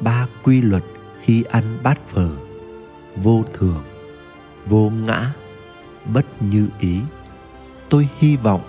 ba quy luật khi ăn bát phở. Vô thường, vô ngã, bất như ý. Tôi hy vọng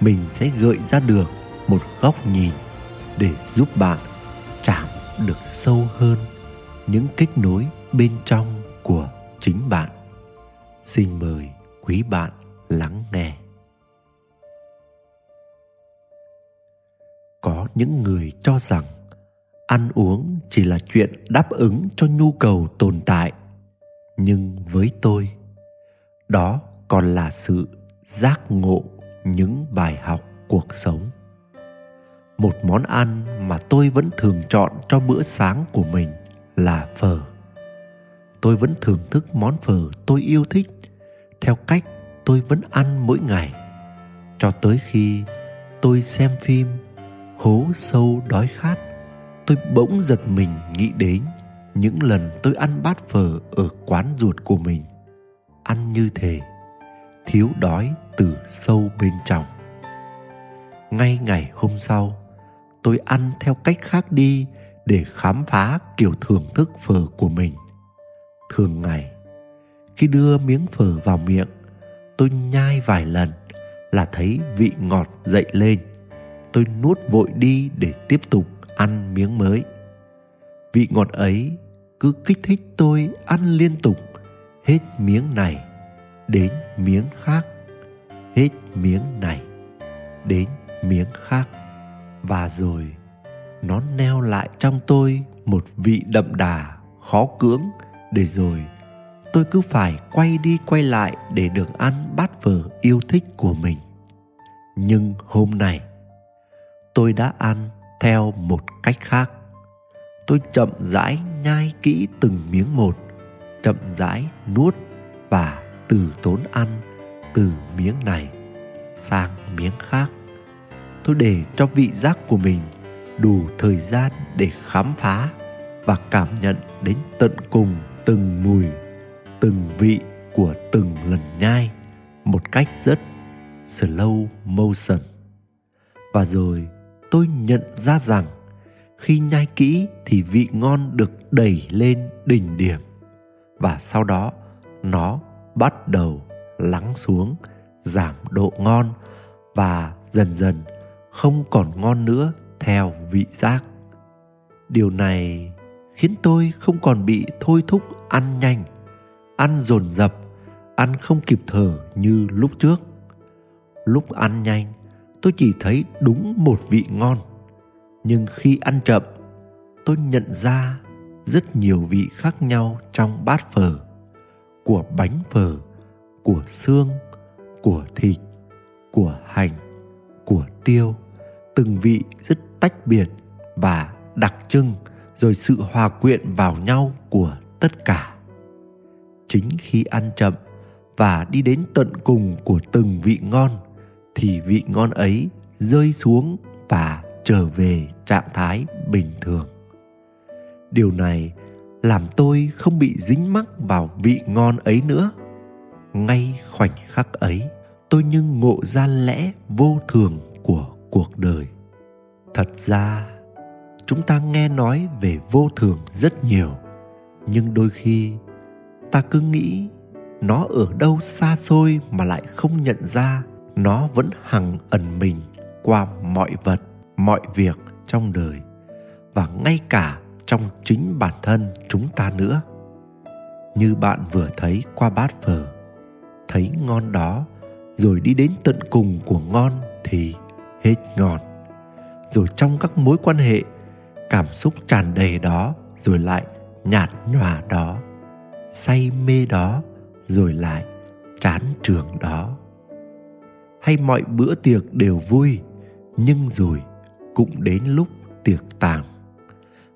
mình sẽ gợi ra được một góc nhìn để giúp bạn chạm được sâu hơn những kết nối bên trong của chính bạn. Xin mời quý bạn lắng nghe. Có những người cho rằng ăn uống chỉ là chuyện đáp ứng cho nhu cầu tồn tại. Nhưng với tôi, đó còn là sự giác ngộ những bài học cuộc sống. Một món ăn mà tôi vẫn thường chọn cho bữa sáng của mình là phở. Tôi vẫn thưởng thức món phở tôi yêu thích theo cách tôi vẫn ăn mỗi ngày, cho tới khi tôi xem phim hố sâu đói khát tôi bỗng giật mình nghĩ đến những lần tôi ăn bát phở ở quán ruột của mình. Ăn như thế, thiếu đói từ sâu bên trong. Ngay ngày hôm sau, tôi ăn theo cách khác đi để khám phá kiểu thưởng thức phở của mình. Thường ngày, khi đưa miếng phở vào miệng, tôi nhai vài lần là thấy vị ngọt dậy lên. Tôi nuốt vội đi để tiếp tục ăn miếng mới. Vị ngọt ấy cứ kích thích tôi ăn liên tục hết miếng này đến miếng khác, hết miếng này đến miếng khác. Và rồi nó neo lại trong tôi một vị đậm đà, khó cưỡng để rồi tôi cứ phải quay đi quay lại để được ăn bát phở yêu thích của mình. Nhưng hôm nay tôi đã ăn theo một cách khác. Tôi chậm rãi nhai kỹ từng miếng một, chậm rãi nuốt và từ tốn ăn từ miếng này sang miếng khác. Tôi để cho vị giác của mình đủ thời gian để khám phá và cảm nhận đến tận cùng từng mùi, từng vị của từng lần nhai một cách rất slow motion. Và rồi tôi nhận ra rằng khi nhai kỹ thì vị ngon được đẩy lên đỉnh điểm, và sau đó nó bắt đầu lắng xuống, giảm độ ngon và dần dần không còn ngon nữa theo vị giác. Điều này khiến tôi không còn bị thôi thúc ăn nhanh, ăn dồn dập, ăn không kịp thở như lúc trước. Lúc ăn nhanh tôi chỉ thấy đúng một vị ngon. Nhưng khi ăn chậm, tôi nhận ra rất nhiều vị khác nhau trong bát phở, của bánh phở, của xương, của thịt, của hành, của tiêu, từng vị rất tách biệt và đặc trưng, rồi sự hòa quyện vào nhau của tất cả. Chính khi ăn chậm và đi đến tận cùng của từng vị ngon thì vị ngon ấy rơi xuống và trở về trạng thái bình thường. Điều này làm tôi không bị dính mắc vào vị ngon ấy nữa. Ngay khoảnh khắc ấy, tôi như ngộ ra lẽ vô thường của cuộc đời. Thật ra, chúng ta nghe nói về vô thường rất nhiều, nhưng đôi khi ta cứ nghĩ nó ở đâu xa xôi mà lại không nhận ra nó vẫn hằng ẩn mình qua mọi vật, mọi việc trong đời và ngay cả trong chính bản thân chúng ta nữa. Như bạn vừa thấy qua bát phở, thấy ngon đó, rồi đi đến tận cùng của ngon thì hết ngon rồi trong các mối quan hệ, cảm xúc tràn đầy đó, rồi lại nhạt nhòa đó, say mê đó, rồi lại chán trường đó hay mọi bữa tiệc đều vui, nhưng rồi cũng đến lúc tiệc tàng.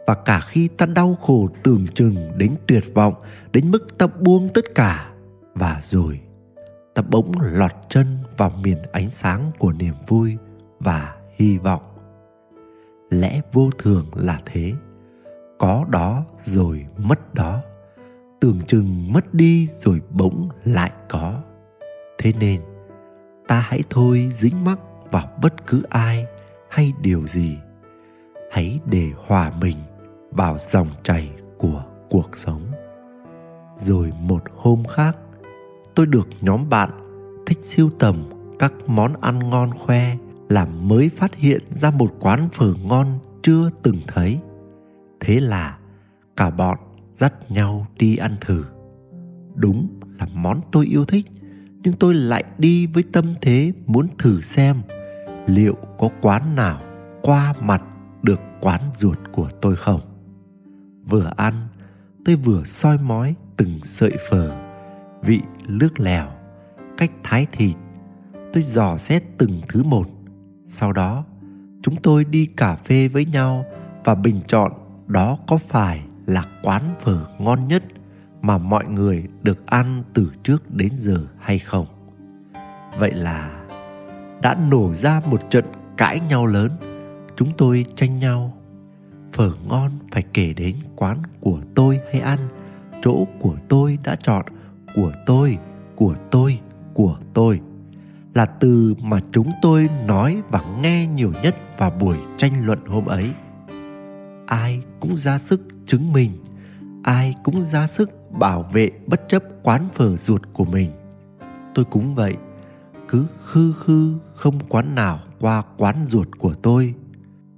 Và cả khi ta đau khổ tưởng chừng đến tuyệt vọng, đến mức ta buông tất cả, và rồi ta bỗng lọt chân vào miền ánh sáng của niềm vui và hy vọng. Lẽ vô thường là thế, có đó rồi mất đó, tưởng chừng mất đi rồi bỗng lại có. Thế nên ta hãy thôi dính mắc vào bất cứ ai hay điều gì. Hãy để hòa mình vào dòng chảy của cuộc sống. Rồi một hôm khác, tôi được nhóm bạn thích siêu tầm các món ăn ngon khoe làm mới phát hiện ra một quán phở ngon chưa từng thấy. Thế là cả bọn dắt nhau đi ăn thử. Đúng là món tôi yêu thích nhưng tôi lại đi với tâm thế muốn thử xem liệu có quán nào qua mặt được quán ruột của tôi không. Vừa ăn, tôi vừa soi mói từng sợi phở, vị nước lèo, cách thái thịt. Tôi dò xét từng thứ một. Sau đó, chúng tôi đi cà phê với nhau và bình chọn đó có phải là quán phở ngon nhất mà mọi người được ăn từ trước đến giờ hay không? Vậy là đã nổ ra một trận cãi nhau lớn, chúng tôi tranh nhau. Phở ngon phải kể đến quán của tôi hay ăn, chỗ của tôi đã chọn, của tôi của tôi của tôi là từ mà chúng tôi nói và nghe nhiều nhất vào buổi tranh luận hôm ấy. Ai cũng ra sức chứng minh, ai cũng ra sức bảo vệ bất chấp quán phở ruột của mình. Tôi cũng vậy, cứ khư khư không quán nào qua quán ruột của tôi.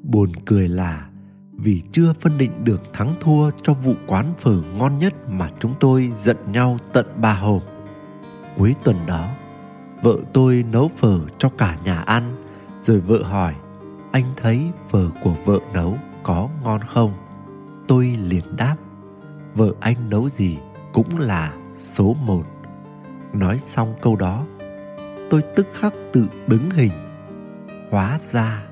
Buồn cười là vì chưa phân định được thắng thua cho vụ quán phở ngon nhất mà chúng tôi giận nhau tận ba hộp cuối tuần đó, vợ tôi nấu phở cho cả nhà ăn, rồi vợ hỏi, anh thấy phở của vợ nấu có ngon không? Tôi liền đáp, vợ anh nấu gì? Cũng là số một. Nói xong câu đó, tôi tức khắc tự đứng hình. Hóa ra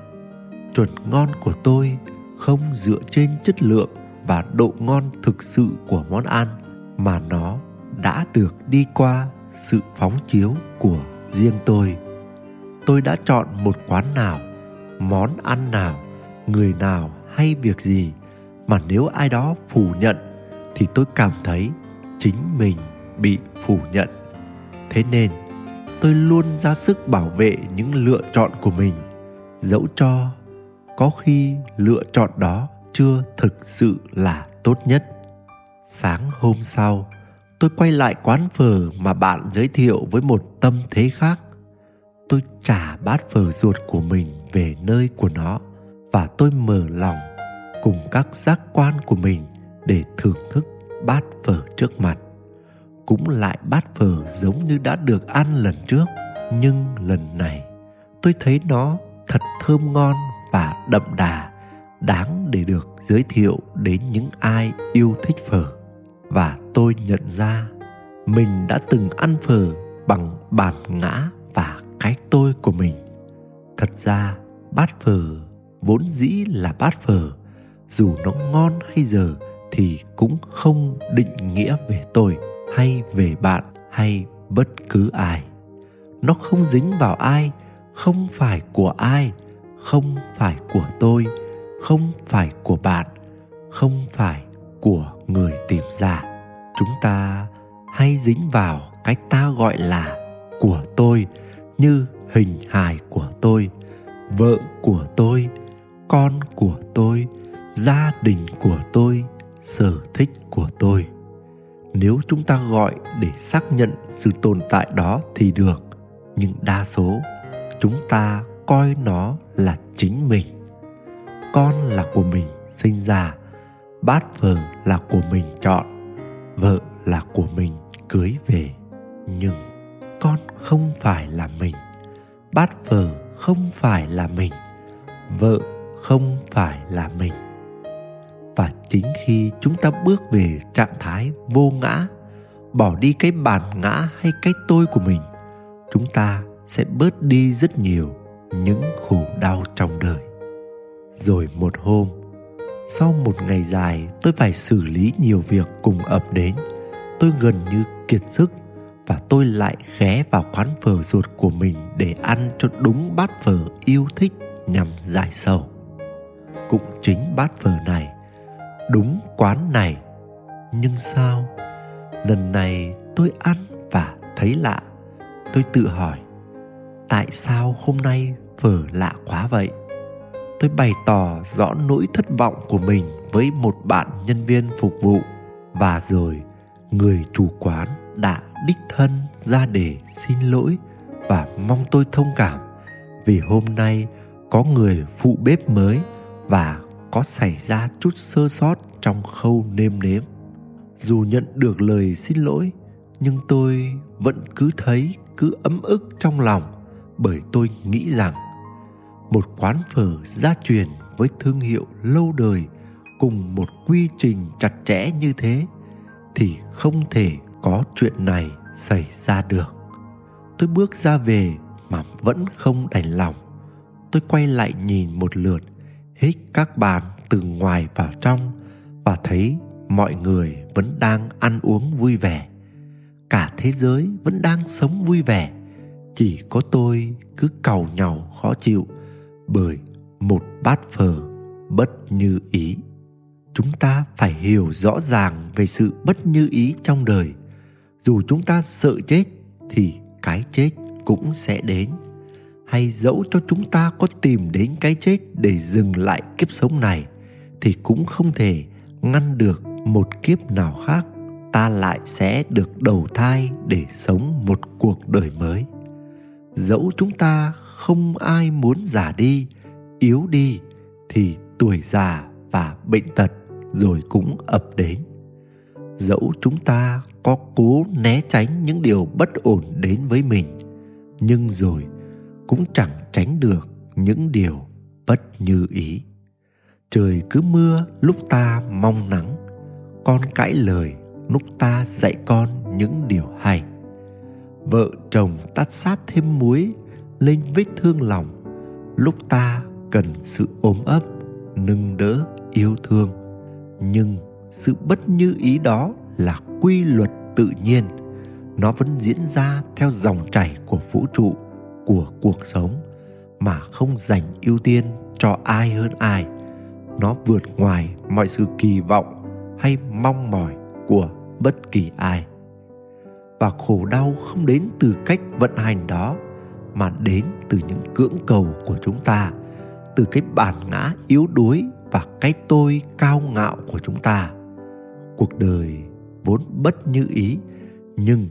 chuẩn ngon của tôi không dựa trên chất lượng và độ ngon thực sự của món ăn, mà nó đã được đi qua sự phóng chiếu của riêng tôi. Tôi đã chọn một quán nào, món ăn nào, người nào hay việc gì mà nếu ai đó phủ nhận thì tôi cảm thấy chính mình bị phủ nhận. Thế nên, tôi luôn ra sức bảo vệ những lựa chọn của mình, dẫu cho có khi lựa chọn đó chưa thực sự là tốt nhất. Sáng hôm sau, tôi quay lại quán phở mà bạn giới thiệu với một tâm thế khác. Tôi trả bát phở ruột của mình về nơi của nó và tôi mở lòng cùng các giác quan của mình để thưởng thức bát phở trước mặt. Cũng lại bát phở giống như đã được ăn lần trước, nhưng lần này tôi thấy nó thật thơm ngon và đậm đà, đáng để được giới thiệu đến những ai yêu thích phở. Và tôi nhận ra mình đã từng ăn phở bằng bản ngã và cái tôi của mình. Thật ra, bát phở vốn dĩ là bát phở, dù nó ngon hay dở thì cũng không định nghĩa về tôi hay về bạn hay bất cứ ai. Nó không dính vào ai, không phải của ai, không phải của tôi, không phải của bạn, không phải của người tìm ra. Chúng ta hay dính vào cái ta gọi là của tôi như hình hài của tôi, vợ của tôi, con của tôi, gia đình của tôi sở thích của tôi. Nếu chúng ta gọi để xác nhận sự tồn tại đó thì được, nhưng đa số chúng ta coi nó là chính mình. Con là của mình sinh ra, bát phở là của mình chọn, vợ là của mình cưới về. Nhưng con không phải là mình, bát phở không phải là mình, vợ không phải là mình và chính khi chúng ta bước về trạng thái vô ngã, bỏ đi cái bản ngã hay cái tôi của mình, chúng ta sẽ bớt đi rất nhiều những khổ đau trong đời. Rồi một hôm, sau một ngày dài, tôi phải xử lý nhiều việc cùng ập đến. Tôi gần như kiệt sức và tôi lại ghé vào quán phở ruột của mình để ăn cho đúng bát phở yêu thích nhằm giải sầu. Cũng chính bát phở này đúng quán này. Nhưng sao? Lần này tôi ăn và thấy lạ. Tôi tự hỏi, tại sao hôm nay phở lạ quá vậy? Tôi bày tỏ rõ nỗi thất vọng của mình với một bạn nhân viên phục vụ và rồi người chủ quán đã đích thân ra để xin lỗi và mong tôi thông cảm vì hôm nay có người phụ bếp mới và có xảy ra chút sơ sót trong khâu nêm nếm. Dù nhận được lời xin lỗi, nhưng tôi vẫn cứ thấy cứ ấm ức trong lòng bởi tôi nghĩ rằng một quán phở gia truyền với thương hiệu lâu đời cùng một quy trình chặt chẽ như thế thì không thể có chuyện này xảy ra được. Tôi bước ra về mà vẫn không đành lòng. Tôi quay lại nhìn một lượt hít các bàn từ ngoài vào trong và thấy mọi người vẫn đang ăn uống vui vẻ. Cả thế giới vẫn đang sống vui vẻ. Chỉ có tôi cứ cầu nhau khó chịu bởi một bát phở bất như ý. Chúng ta phải hiểu rõ ràng về sự bất như ý trong đời. Dù chúng ta sợ chết thì cái chết cũng sẽ đến hay dẫu cho chúng ta có tìm đến cái chết để dừng lại kiếp sống này, thì cũng không thể ngăn được một kiếp nào khác. Ta lại sẽ được đầu thai để sống một cuộc đời mới. Dẫu chúng ta không ai muốn già đi, yếu đi, thì tuổi già và bệnh tật rồi cũng ập đến. Dẫu chúng ta có cố né tránh những điều bất ổn đến với mình, nhưng rồi cũng chẳng tránh được những điều bất như ý. Trời cứ mưa lúc ta mong nắng, con cãi lời lúc ta dạy con những điều hay. Vợ chồng tát sát thêm muối lên vết thương lòng, lúc ta cần sự ôm ấp, nâng đỡ yêu thương. Nhưng sự bất như ý đó là quy luật tự nhiên, nó vẫn diễn ra theo dòng chảy của vũ trụ của cuộc sống mà không dành ưu tiên cho ai hơn ai. Nó vượt ngoài mọi sự kỳ vọng hay mong mỏi của bất kỳ ai. Và khổ đau không đến từ cách vận hành đó, mà đến từ những cưỡng cầu của chúng ta, từ cái bản ngã yếu đuối và cái tôi cao ngạo của chúng ta. Cuộc đời vốn bất như ý, nhưng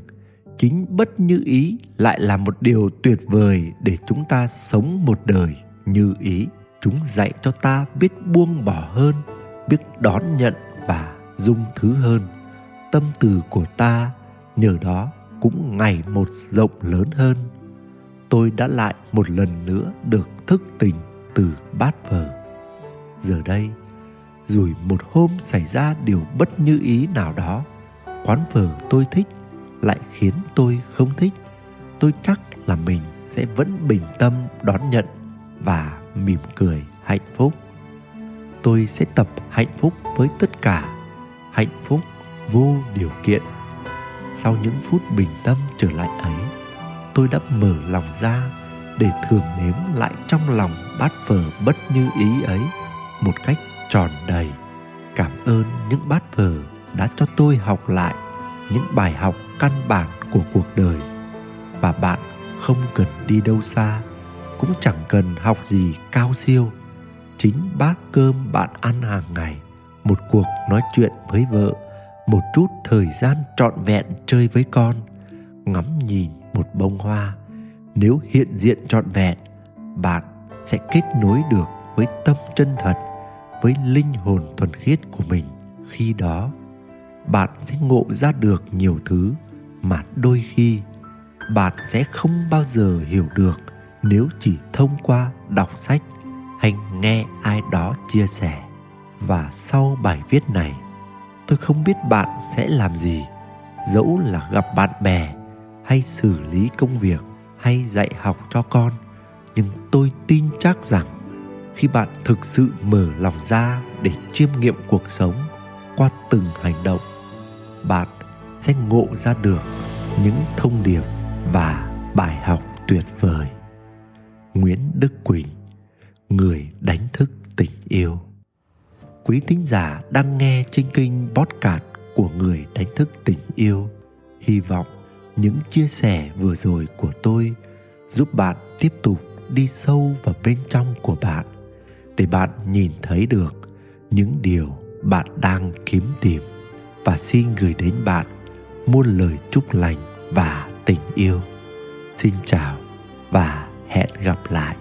chính bất như ý lại là một điều tuyệt vời để chúng ta sống một đời như ý. Chúng dạy cho ta biết buông bỏ hơn, biết đón nhận và dung thứ hơn. Tâm từ của ta nhờ đó cũng ngày một rộng lớn hơn. Tôi đã lại một lần nữa được thức tỉnh từ bát phở giờ đây rồi một hôm xảy ra điều bất như ý nào đó, quán phở tôi thích lại khiến tôi không thích. Tôi chắc là mình sẽ vẫn bình tâm đón nhận và mỉm cười hạnh phúc. Tôi sẽ tập hạnh phúc với tất cả. Hạnh phúc vô điều kiện. Sau những phút bình tâm trở lại ấy, tôi đã mở lòng ra để thường nếm lại trong lòng bát phở bất như ý ấy một cách tròn đầy. Cảm ơn những bát phở đã cho tôi học lại những bài học căn bản của cuộc đời và bạn không cần đi đâu xa, cũng chẳng cần học gì cao siêu. Chính bát cơm bạn ăn hàng ngày, một cuộc nói chuyện với vợ, một chút thời gian trọn vẹn chơi với con, ngắm nhìn một bông hoa. Nếu hiện diện trọn vẹn, bạn sẽ kết nối được với tâm chân thật, với linh hồn thuần khiết của mình. Khi đó, bạn sẽ ngộ ra được nhiều thứ mà đôi khi bạn sẽ không bao giờ hiểu được nếu chỉ thông qua đọc sách hay nghe ai đó chia sẻ. Và sau bài viết này, tôi không biết bạn sẽ làm gì, dẫu là gặp bạn bè hay xử lý công việc hay dạy học cho con. Nhưng tôi tin chắc rằng khi bạn thực sự mở lòng ra để chiêm nghiệm cuộc sống qua từng hành động, bạn sẽ ngộ ra được những thông điệp và bài học tuyệt vời. Nguyễn đức quỳnh, người đánh thức tình yêu. Quý tín giả đang nghe trên kênh podcast của người đánh thức tình yêu, hy vọng những chia sẻ vừa rồi của tôi giúp bạn tiếp tục đi sâu vào bên trong của bạn để bạn nhìn thấy được những điều bạn đang kiếm tìm. Và xin gửi đến bạn muôn lời chúc lành và tình yêu. Xin chào và hẹn gặp lại.